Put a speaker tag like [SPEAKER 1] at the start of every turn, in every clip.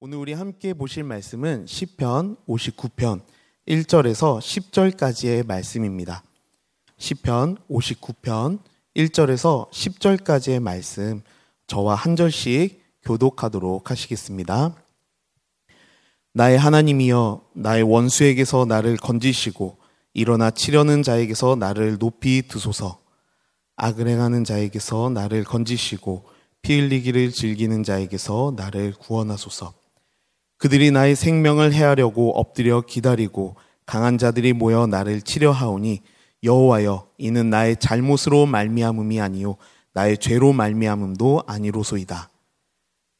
[SPEAKER 1] 오늘 우리 함께 보실 말씀은 시편 59편 1절에서 10절까지의 말씀입니다. 시편 59편 1절에서 10절까지의 말씀 저와 한 절씩 교독하도록 하시겠습니다. 나의 하나님이여 나의 원수에게서 나를 건지시고 일어나 치려는 자에게서 나를 높이 드소서 악을 행하는 자에게서 나를 건지시고 피 흘리기를 즐기는 자에게서 나를 구원하소서 그들이 나의 생명을 해하려고 엎드려 기다리고 강한 자들이 모여 나를 치려 하오니 여호와여 이는 나의 잘못으로 말미암음이 아니요 나의 죄로 말미암음도 아니로소이다.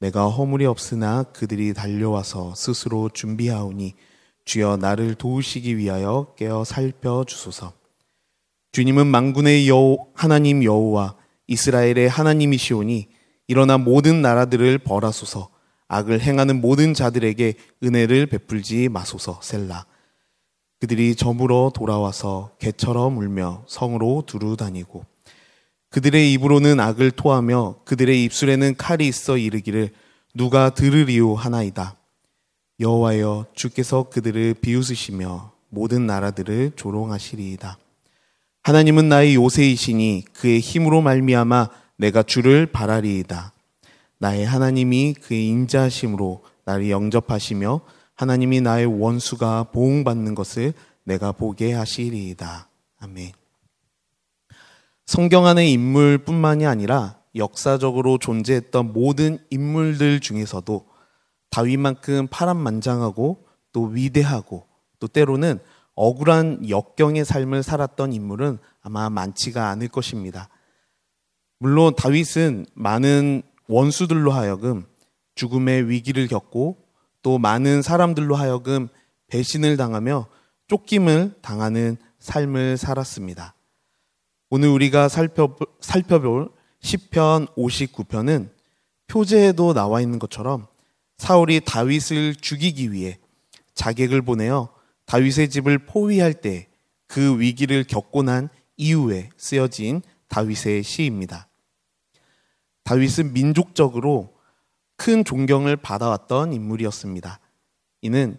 [SPEAKER 1] 내가 허물이 없으나 그들이 달려와서 스스로 준비하오니 주여 나를 도우시기 위하여 깨어 살펴 주소서. 주님은 망군의 여호 하나님 여호와 이스라엘의 하나님이시오니 일어나 모든 나라들을 벌하소서. 악을 행하는 모든 자들에게 은혜를 베풀지 마소서 셀라. 그들이 저물어 돌아와서 개처럼 울며 성으로 두루 다니고 그들의 입으로는 악을 토하며 그들의 입술에는 칼이 있어 이르기를 누가 들으리오 하나이다. 여호와여 주께서 그들을 비웃으시며 모든 나라들을 조롱하시리이다. 하나님은 나의 요새이시니 그의 힘으로 말미암아 내가 주를 바라리이다. 나의 하나님이 그의 인자하심으로 나를 영접하시며 하나님이 나의 원수가 보응받는 것을 내가 보게 하시리이다. 아멘. 성경 안의 인물뿐만이 아니라 역사적으로 존재했던 모든 인물들 중에서도 다윗만큼 파란만장하고 또 위대하고 또 때로는 억울한 역경의 삶을 살았던 인물은 아마 많지가 않을 것입니다. 물론 다윗은 많은 원수들로 하여금 죽음의 위기를 겪고 또 많은 사람들로 하여금 배신을 당하며 쫓김을 당하는 삶을 살았습니다. 오늘 우리가 살펴, 살펴볼 10편 59편은 표제에도 나와 있는 것처럼 사울이 다윗을 죽이기 위해 자객을 보내어 다윗의 집을 포위할 때 그 위기를 겪고 난 이후에 쓰여진 다윗의 시입니다. 다윗은 민족적으로 큰 존경을 받아왔던 인물이었습니다. 이는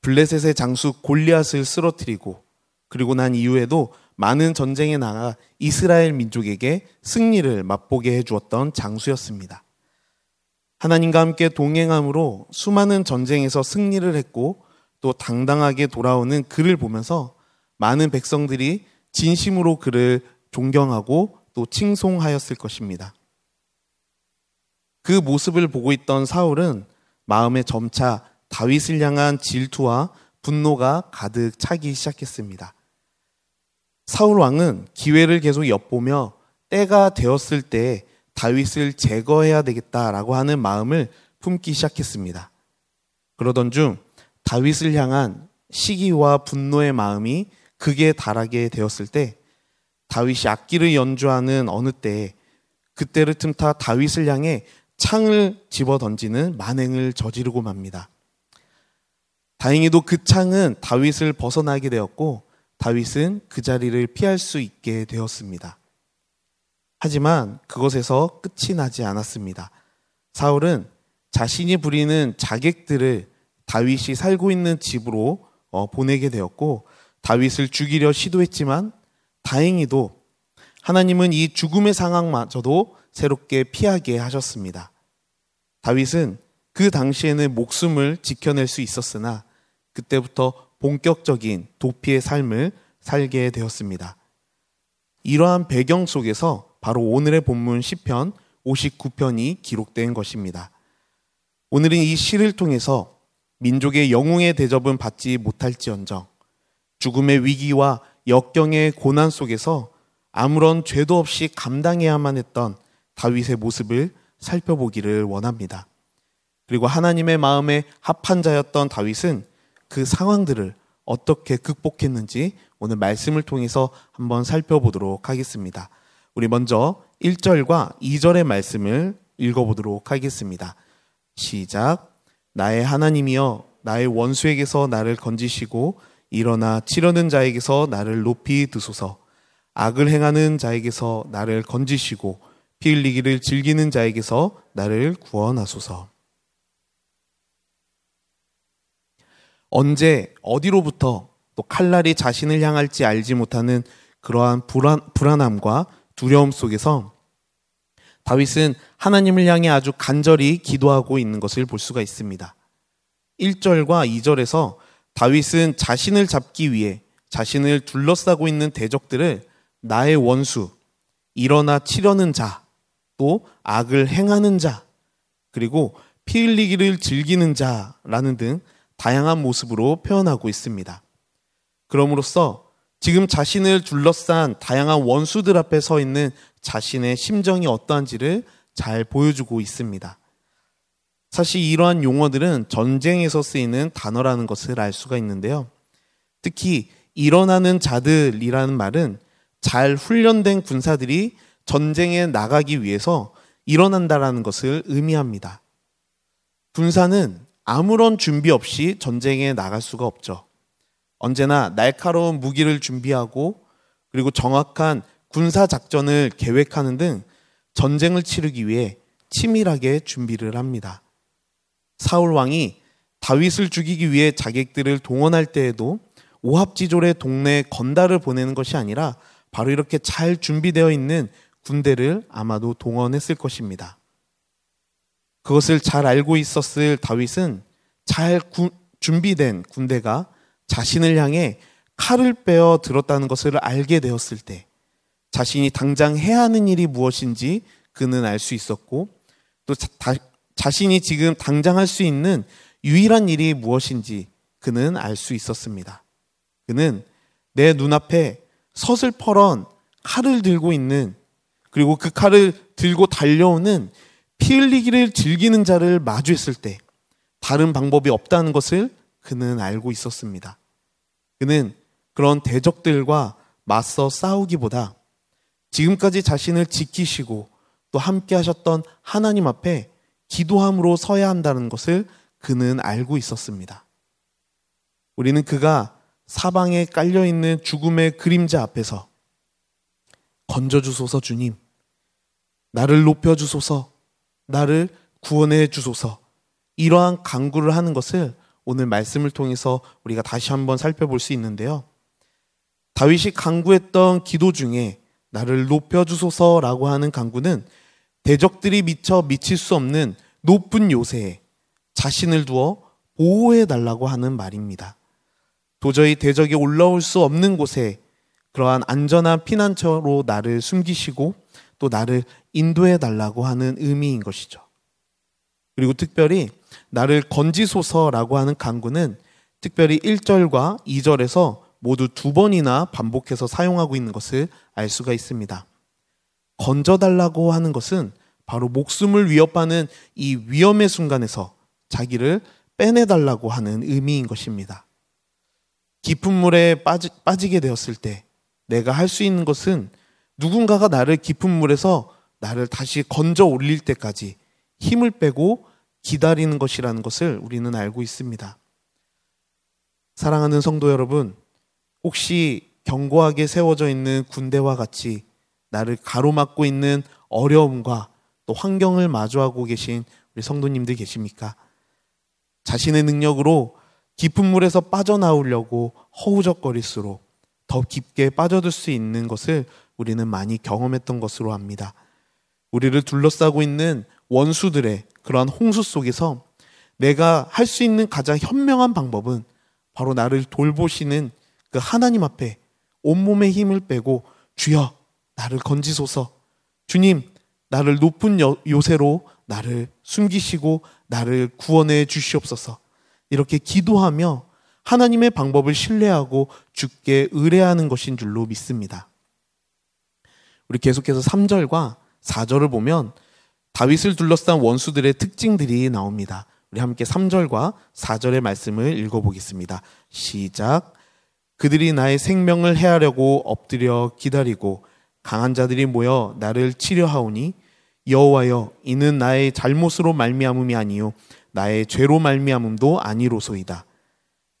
[SPEAKER 1] 블레셋의 장수 골리앗을 쓰러뜨리고 그리고 난 이후에도 많은 전쟁에 나가 이스라엘 민족에게 승리를 맛보게 해주었던 장수였습니다. 하나님과 함께 동행함으로 수많은 전쟁에서 승리를 했고 또 당당하게 돌아오는 그를 보면서 많은 백성들이 진심으로 그를 존경하고 또 칭송하였을 것입니다. 그 모습을 보고 있던 사울은 마음에 점차 다윗을 향한 질투와 분노가 가득 차기 시작했습니다. 사울 왕은 기회를 계속 엿보며 때가 되었을 때 다윗을 제거해야 되겠다라고 하는 마음을 품기 시작했습니다. 그러던 중 다윗을 향한 시기와 분노의 마음이 극에 달하게 되었을 때 다윗이 악기를 연주하는 어느 때에 그때를 틈타 다윗을 향해 창을 집어 던지는 만행을 저지르고 맙니다. 다행히도 그 창은 다윗을 벗어나게 되었고 다윗은 그 자리를 피할 수 있게 되었습니다. 하지만 그것에서 끝이 나지 않았습니다. 사울은 자신이 부리는 자객들을 다윗이 살고 있는 집으로 어, 보내게 되었고 다윗을 죽이려 시도했지만 다행히도 하나님은 이 죽음의 상황마저도 새롭게 피하게 하셨습니다. 다윗은 그 당시에는 목숨을 지켜낼 수 있었으나 그때부터 본격적인 도피의 삶을 살게 되었습니다. 이러한 배경 속에서 바로 오늘의 본문 10편 59편이 기록된 것입니다. 오늘은 이 시를 통해서 민족의 영웅의 대접은 받지 못할지언정 죽음의 위기와 역경의 고난 속에서 아무런 죄도 없이 감당해야만 했던 다윗의 모습을 살펴보기를 원합니다. 그리고 하나님의 마음에 합한 자였던 다윗은 그 상황들을 어떻게 극복했는지 오늘 말씀을 통해서 한번 살펴보도록 하겠습니다. 우리 먼저 1절과 2절의 말씀을 읽어보도록 하겠습니다. 시작. 나의 하나님이여 나의 원수에게서 나를 건지시고 일어나 치려는 자에게서 나를 높이 드소서. 악을 행하는 자에게서 나를 건지시고 피 흘리기를 즐기는 자에게서 나를 구원하소서. 언제 어디로부터 또 칼날이 자신을 향할지 알지 못하는 그러한 불안, 불안함과 두려움 속에서 다윗은 하나님을 향해 아주 간절히 기도하고 있는 것을 볼 수가 있습니다. 1절과 2절에서 다윗은 자신을 잡기 위해 자신을 둘러싸고 있는 대적들을 나의 원수, 일어나 치려는 자, 또 악을 행하는 자, 그리고 피 흘리기를 즐기는 자라는 등 다양한 모습으로 표현하고 있습니다. 그럼으로써 지금 자신을 둘러싼 다양한 원수들 앞에 서 있는 자신의 심정이 어떠한지를 잘 보여주고 있습니다. 사실 이러한 용어들은 전쟁에서 쓰이는 단어라는 것을 알 수가 있는데요. 특히 일어나는 자들이라는 말은 잘 훈련된 군사들이 전쟁에 나가기 위해서 일어난다라는 것을 의미합니다. 군사는 아무런 준비 없이 전쟁에 나갈 수가 없죠. 언제나 날카로운 무기를 준비하고 그리고 정확한 군사 작전을 계획하는 등 전쟁을 치르기 위해 치밀하게 준비를 합니다. 사울 왕이 다윗을 죽이기 위해 자객들을 동원할 때에도 오합지졸의 동네에 건달을 보내는 것이 아니라 바로 이렇게 잘 준비되어 있는 군대를 아마도 동원했을 것입니다. 그것을 잘 알고 있었을 다윗은 잘 구, 준비된 군대가 자신을 향해 칼을 빼어 들었다는 것을 알게 되었을 때 자신이 당장 해야 하는 일이 무엇인지 그는 알 수 있었고 또 자, 자신이 지금 당장 할 수 있는 유일한 일이 무엇인지 그는 알 수 있었습니다. 그는 내 눈앞에 서슬퍼런 칼을 들고 있는 그리고 그 칼을 들고 달려오는 피 흘리기를 즐기는 자를 마주했을 때 다른 방법이 없다는 것을 그는 알고 있었습니다. 그는 그런 대적들과 맞서 싸우기보다 지금까지 자신을 지키시고 또 함께 하셨던 하나님 앞에 기도함으로 서야 한다는 것을 그는 알고 있었습니다. 우리는 그가 사방에 깔려있는 죽음의 그림자 앞에서 건져주소서 주님, 나를 높여주소서, 나를 구원해 주소서, 이러한 강구를 하는 것을 오늘 말씀을 통해서 우리가 다시 한번 살펴볼 수 있는데요. 다윗이 강구했던 기도 중에 나를 높여주소서라고 하는 강구는 대적들이 미쳐 미칠 수 없는 높은 요새에 자신을 두어 보호해 달라고 하는 말입니다. 도저히 대적이 올라올 수 없는 곳에 그러한 안전한 피난처로 나를 숨기시고 또 나를 인도해 달라고 하는 의미인 것이죠. 그리고 특별히 나를 건지소서라고 하는 강구는 특별히 1절과 2절에서 모두 두 번이나 반복해서 사용하고 있는 것을 알 수가 있습니다. 건져달라고 하는 것은 바로 목숨을 위협하는 이 위험의 순간에서 자기를 빼내달라고 하는 의미인 것입니다. 깊은 물에 빠지, 빠지게 되었을 때 내가 할 수 있는 것은 누군가가 나를 깊은 물에서 나를 다시 건져 올릴 때까지 힘을 빼고 기다리는 것이라는 것을 우리는 알고 있습니다. 사랑하는 성도 여러분, 혹시 견고하게 세워져 있는 군대와 같이 나를 가로막고 있는 어려움과 또 환경을 마주하고 계신 우리 성도님들 계십니까? 자신의 능력으로 깊은 물에서 빠져나오려고 허우적거릴수록 더 깊게 빠져들 수 있는 것을 우리는 많이 경험했던 것으로 압니다. 우리를 둘러싸고 있는 원수들의 그러한 홍수 속에서 내가 할 수 있는 가장 현명한 방법은 바로 나를 돌보시는 그 하나님 앞에 온몸의 힘을 빼고 주여 나를 건지소서 주님 나를 높은 요새로 나를 숨기시고 나를 구원해 주시옵소서 이렇게 기도하며 하나님의 방법을 신뢰하고 주께 의뢰하는 것인 줄로 믿습니다. 우리 계속해서 3절과 4절을 보면 다윗을 둘러싼 원수들의 특징들이 나옵니다. 우리 함께 3절과 4절의 말씀을 읽어보겠습니다. 시작. 그들이 나의 생명을 해하려고 엎드려 기다리고 강한 자들이 모여 나를 치려하오니 여호와여 이는 나의 잘못으로 말미암음이 아니요 나의 죄로 말미암음도 아니로소이다.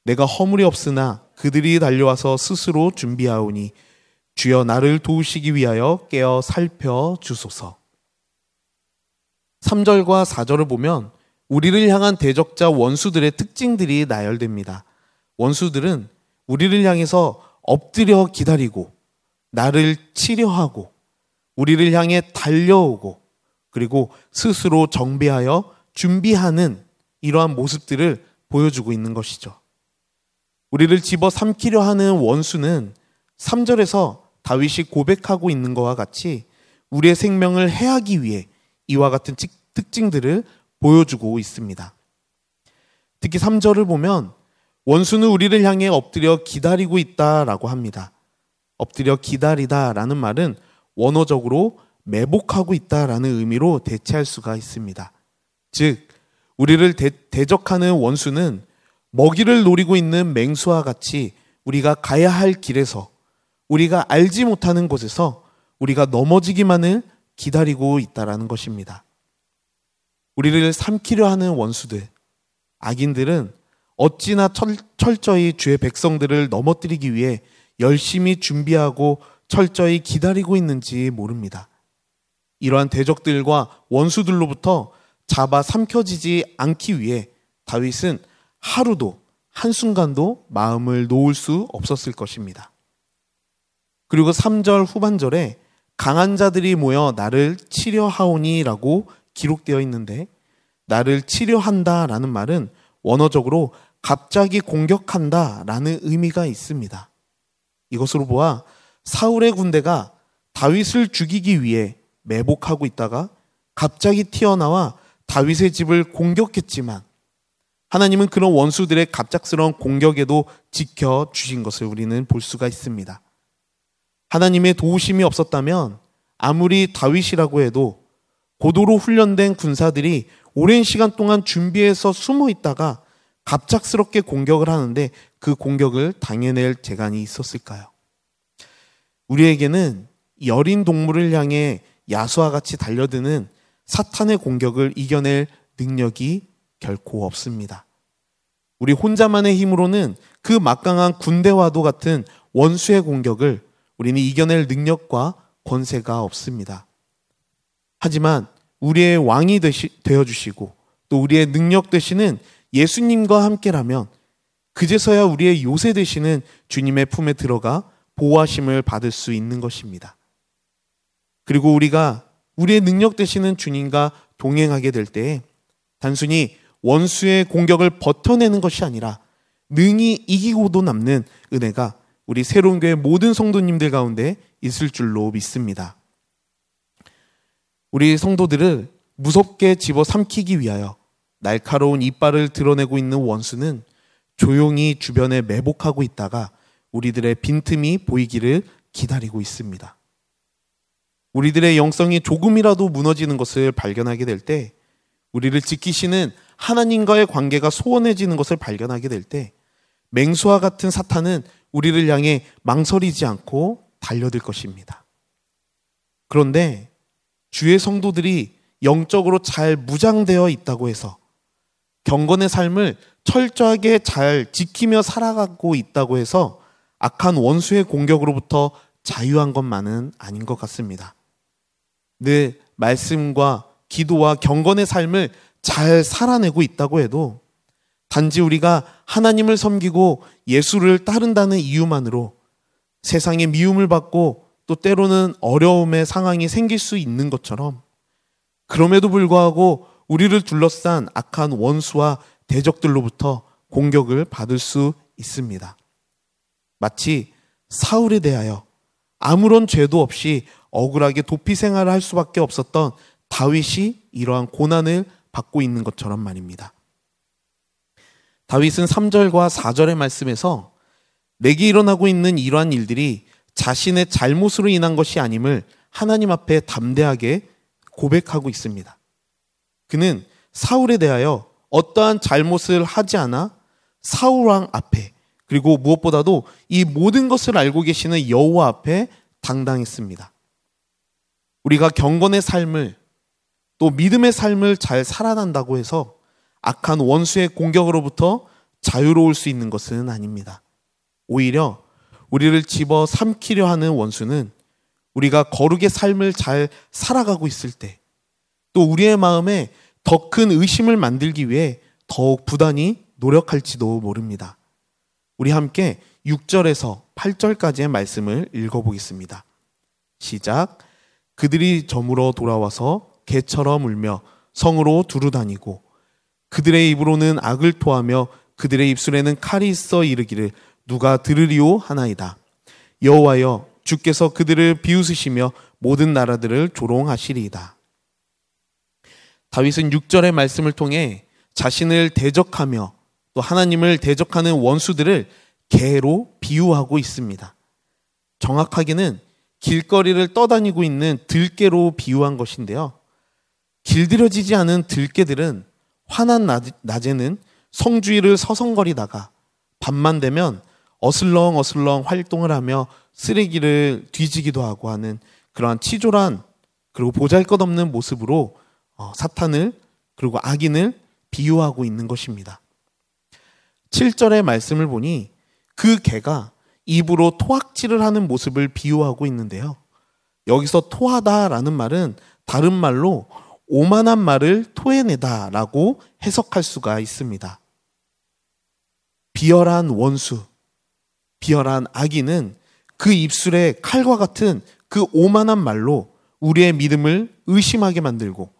[SPEAKER 1] 내가 허물이 없으나 그들이 달려와서 스스로 준비하오니 주여 나를 도우시기 위하여 깨어 살펴 주소서. 3절과 4절을 보면 우리를 향한 대적자 원수들의 특징들이 나열됩니다. 원수들은 우리를 향해서 엎드려 기다리고 나를 치려하고 우리를 향해 달려오고 그리고 스스로 정비하여 준비하는 이러한 모습들을 보여주고 있는 것이죠. 우리를 집어 삼키려 하는 원수는 3절에서 다윗이 고백하고 있는 것과 같이 우리의 생명을 해하기 위해 이와 같은 특징들을 보여주고 있습니다. 특히 3절을 보면 원수는 우리를 향해 엎드려 기다리고 있다라고 합니다. 엎드려 기다리다라는 말은 원어적으로 매복하고 있다라는 의미로 대체할 수가 있습니다. 즉, 우리를 대, 대적하는 원수는 먹이를 노리고 있는 맹수와 같이 우리가 가야 할 길에서 우리가 알지 못하는 곳에서 우리가 넘어지기만을 기다리고 있다라는 것입니다. 우리를 삼키려 하는 원수들, 악인들은 어찌나 철, 철저히 주의 백성들을 넘어뜨리기 위해 열심히 준비하고 철저히 기다리고 있는지 모릅니다. 이러한 대적들과 원수들로부터 잡아 삼켜지지 않기 위해 다윗은 하루도 한순간도 마음을 놓을 수 없었을 것입니다. 그리고 3절 후반절에 강한 자들이 모여 나를 치려하오니라고 기록되어 있는데 나를 치려한다라는 말은 원어적으로 갑자기 공격한다라는 의미가 있습니다. 이것으로 보아 사울의 군대가 다윗을 죽이기 위해 매복하고 있다가 갑자기 튀어나와 다윗의 집을 공격했지만 하나님은 그런 원수들의 갑작스러운 공격에도 지켜 주신 것을 우리는 볼 수가 있습니다. 하나님의 도우심이 없었다면 아무리 다윗이라고 해도 고도로 훈련된 군사들이 오랜 시간 동안 준비해서 숨어 있다가 갑작스럽게 공격을 하는데 그 공격을 당해낼 재간이 있었을까요? 우리에게는 여린 동물을 향해 야수와 같이 달려드는 사탄의 공격을 이겨낼 능력이 결코 없습니다. 우리 혼자만의 힘으로는 그 막강한 군대와도 같은 원수의 공격을 우리는 이겨낼 능력과 권세가 없습니다. 하지만 우리의 왕이 되어 주시고 또 우리의 능력 되시는 예수님과 함께라면 그제서야 우리의 요새 되시는 주님의 품에 들어가 보호하심을 받을 수 있는 것입니다. 그리고 우리가 우리의 능력 되시는 주님과 동행하게 될 때에 단순히 원수의 공격을 버텨내는 것이 아니라 능히 이기고도 남는 은혜가 우리 새로운 교회 모든 성도님들 가운데 있을 줄로 믿습니다. 우리 성도들을 무섭게 집어 삼키기 위하여 날카로운 이빨을 드러내고 있는 원수는 조용히 주변에 매복하고 있다가 우리들의 빈틈이 보이기를 기다리고 있습니다. 우리들의 영성이 조금이라도 무너지는 것을 발견하게 될 때, 우리를 지키시는 하나님과의 관계가 소원해지는 것을 발견하게 될 때, 맹수와 같은 사탄은 우리를 향해 망설이지 않고 달려들 것입니다. 그런데 주의 성도들이 영적으로 잘 무장되어 있다고 해서 경건의 삶을 철저하게 잘 지키며 살아가고 있다고 해서 악한 원수의 공격으로부터 자유한 것만은 아닌 것 같습니다. 늘 말씀과 기도와 경건의 삶을 잘 살아내고 있다고 해도 단지 우리가 하나님을 섬기고 예수를 따른다는 이유만으로 세상의 미움을 받고 또 때로는 어려움의 상황이 생길 수 있는 것처럼 그럼에도 불구하고 우리를 둘러싼 악한 원수와 대적들로부터 공격을 받을 수 있습니다. 마치 사울에 대하여 아무런 죄도 없이 억울하게 도피 생활을 할 수밖에 없었던 다윗이 이러한 고난을 받고 있는 것처럼 말입니다. 다윗은 3절과 4절의 말씀에서 내게 일어나고 있는 이러한 일들이 자신의 잘못으로 인한 것이 아님을 하나님 앞에 담대하게 고백하고 있습니다. 그는 사울에 대하여 어떠한 잘못을 하지 않아 사울 왕 앞에 그리고 무엇보다도 이 모든 것을 알고 계시는 여호와 앞에 당당했습니다. 우리가 경건의 삶을 또 믿음의 삶을 잘 살아난다고 해서 악한 원수의 공격으로부터 자유로울 수 있는 것은 아닙니다. 오히려 우리를 집어 삼키려 하는 원수는 우리가 거룩의 삶을 잘 살아가고 있을 때 또 우리의 마음에 더 큰 의심을 만들기 위해 더욱 부단히 노력할지도 모릅니다. 우리 함께 6절에서 8절까지의 말씀을 읽어보겠습니다. 시작. 그들이 점으로 돌아와서 개처럼 울며 성으로 두루 다니고 그들의 입으로는 악을 토하며 그들의 입술에는 칼이 있어 이르기를 누가 들으리오 하나이다. 여호와여 주께서 그들을 비웃으시며 모든 나라들을 조롱하시리이다. 다윗은 6절의 말씀을 통해 자신을 대적하며 또 하나님을 대적하는 원수들을 개로 비유하고 있습니다. 정확하게는 길거리를 떠다니고 있는 들개로 비유한 것인데요. 길들여지지 않은 들개들은 환한 낮에는 성주위를 서성거리다가 밤만 되면 어슬렁 어슬렁 활동을 하며 쓰레기를 뒤지기도 하고 하는 그러한 치졸한 그리고 보잘것없는 모습으로 어, 사탄을 그리고 악인을 비유하고 있는 것입니다. 7절의 말씀을 보니 그 개가 입으로 토악질을 하는 모습을 비유하고 있는데요. 여기서 토하다라는 말은 다른 말로 오만한 말을 토해내다라고 해석할 수가 있습니다. 비열한 원수, 비열한 악인은 그 입술에 칼과 같은 그 오만한 말로 우리의 믿음을 의심하게 만들고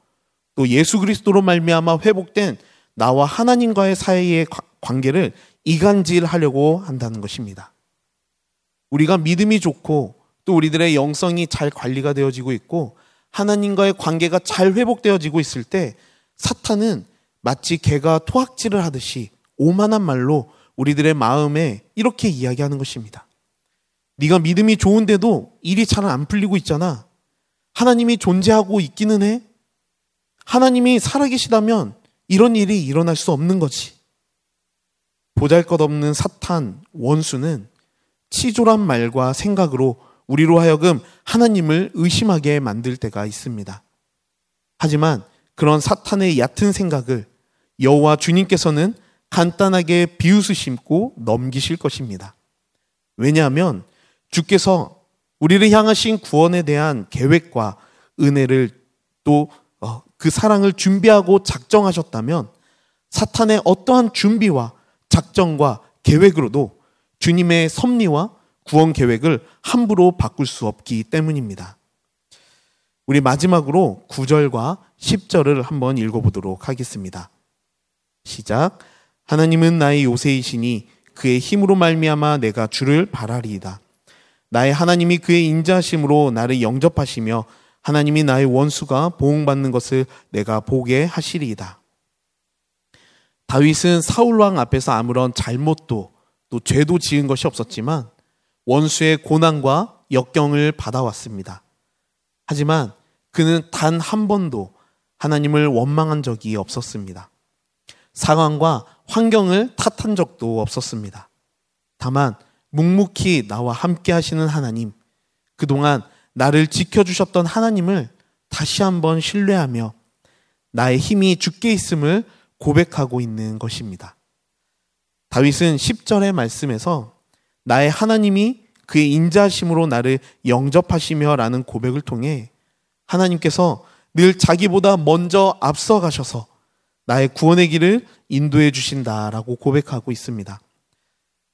[SPEAKER 1] 또 예수 그리스도로 말미암아 회복된 나와 하나님과의 사이의 관계를 이간질하려고 한다는 것입니다. 우리가 믿음이 좋고 또 우리들의 영성이 잘 관리가 되어지고 있고 하나님과의 관계가 잘 회복되어지고 있을 때 사탄은 마치 개가 토악질을 하듯이 오만한 말로 우리들의 마음에 이렇게 이야기하는 것입니다. 네가 믿음이 좋은데도 일이 잘 안 풀리고 있잖아. 하나님이 존재하고 있기는 해. 하나님이 살아계시다면 이런 일이 일어날 수 없는 거지. 보잘 것 없는 사탄, 원수는 치졸한 말과 생각으로 우리로 하여금 하나님을 의심하게 만들 때가 있습니다. 하지만 그런 사탄의 얕은 생각을 여호와 주님께서는 간단하게 비웃으심고 넘기실 것입니다. 왜냐하면 주께서 우리를 향하신 구원에 대한 계획과 은혜를 또그 어, 사랑을 준비하고 작정하셨다면 사탄의 어떠한 준비와 작정과 계획으로도 주님의 섭리와 구원 계획을 함부로 바꿀 수 없기 때문입니다. 우리 마지막으로 9절과 10절을 한번 읽어보도록 하겠습니다. 시작. 하나님은 나의 요새이시니 그의 힘으로 말미암아 내가 주를 바라리이다. 나의 하나님이 그의 인자심으로 나를 영접하시며 하나님이 나의 원수가 보응받는 것을 내가 보게 하시리이다. 다윗은 사울 왕 앞에서 아무런 잘못도 또 죄도 지은 것이 없었지만 원수의 고난과 역경을 받아왔습니다. 하지만 그는 단 한 번도 하나님을 원망한 적이 없었습니다. 상황과 환경을 탓한 적도 없었습니다. 다만 묵묵히 나와 함께 하시는 하나님, 그동안 나를 지켜주셨던 하나님을 다시 한번 신뢰하며 나의 힘이 죽게 있음을 고백하고 있는 것입니다. 다윗은 10절의 말씀에서 나의 하나님이 그의 인자심으로 나를 영접하시며 라는 고백을 통해 하나님께서 늘 자기보다 먼저 앞서 가셔서 나의 구원의 길을 인도해 주신다라고 고백하고 있습니다.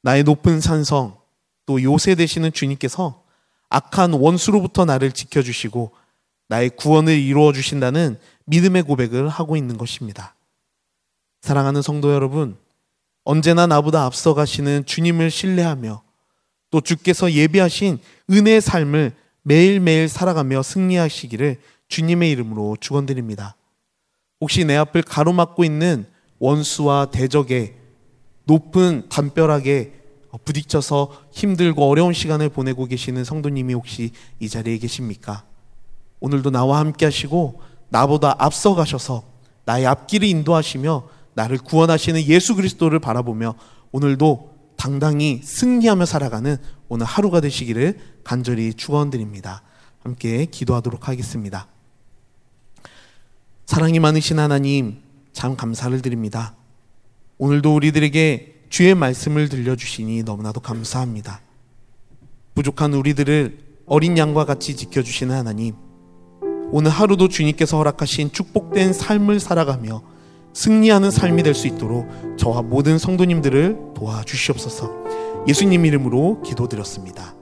[SPEAKER 1] 나의 높은 산성, 또 요새 되시는 주님께서 악한 원수로부터 나를 지켜주시고 나의 구원을 이루어 주신다는 믿음의 고백을 하고 있는 것입니다. 사랑하는 성도 여러분, 언제나 나보다 앞서 가시는 주님을 신뢰하며 또 주께서 예비하신 은혜의 삶을 매일매일 살아가며 승리하시기를 주님의 이름으로 축원드립니다. 혹시 내 앞을 가로막고 있는 원수와 대적에 높은 담벼락에 부딪혀서 힘들고 어려운 시간을 보내고 계시는 성도님이 혹시 이 자리에 계십니까? 오늘도 나와 함께 하시고 나보다 앞서 가셔서 나의 앞길을 인도하시며 나를 구원하시는 예수 그리스도를 바라보며 오늘도 당당히 승리하며 살아가는 오늘 하루가 되시기를 간절히 축원드립니다. 함께 기도하도록 하겠습니다. 사랑이 많으신 하나님 참 감사를 드립니다. 오늘도 우리들에게 주의 말씀을 들려주시니 너무나도 감사합니다. 부족한 우리들을 어린 양과 같이 지켜주시는 하나님, 오늘 하루도 주님께서 허락하신 축복된 삶을 살아가며 승리하는 삶이 될 수 있도록 저와 모든 성도님들을 도와주시옵소서. 예수님 이름으로 기도드렸습니다.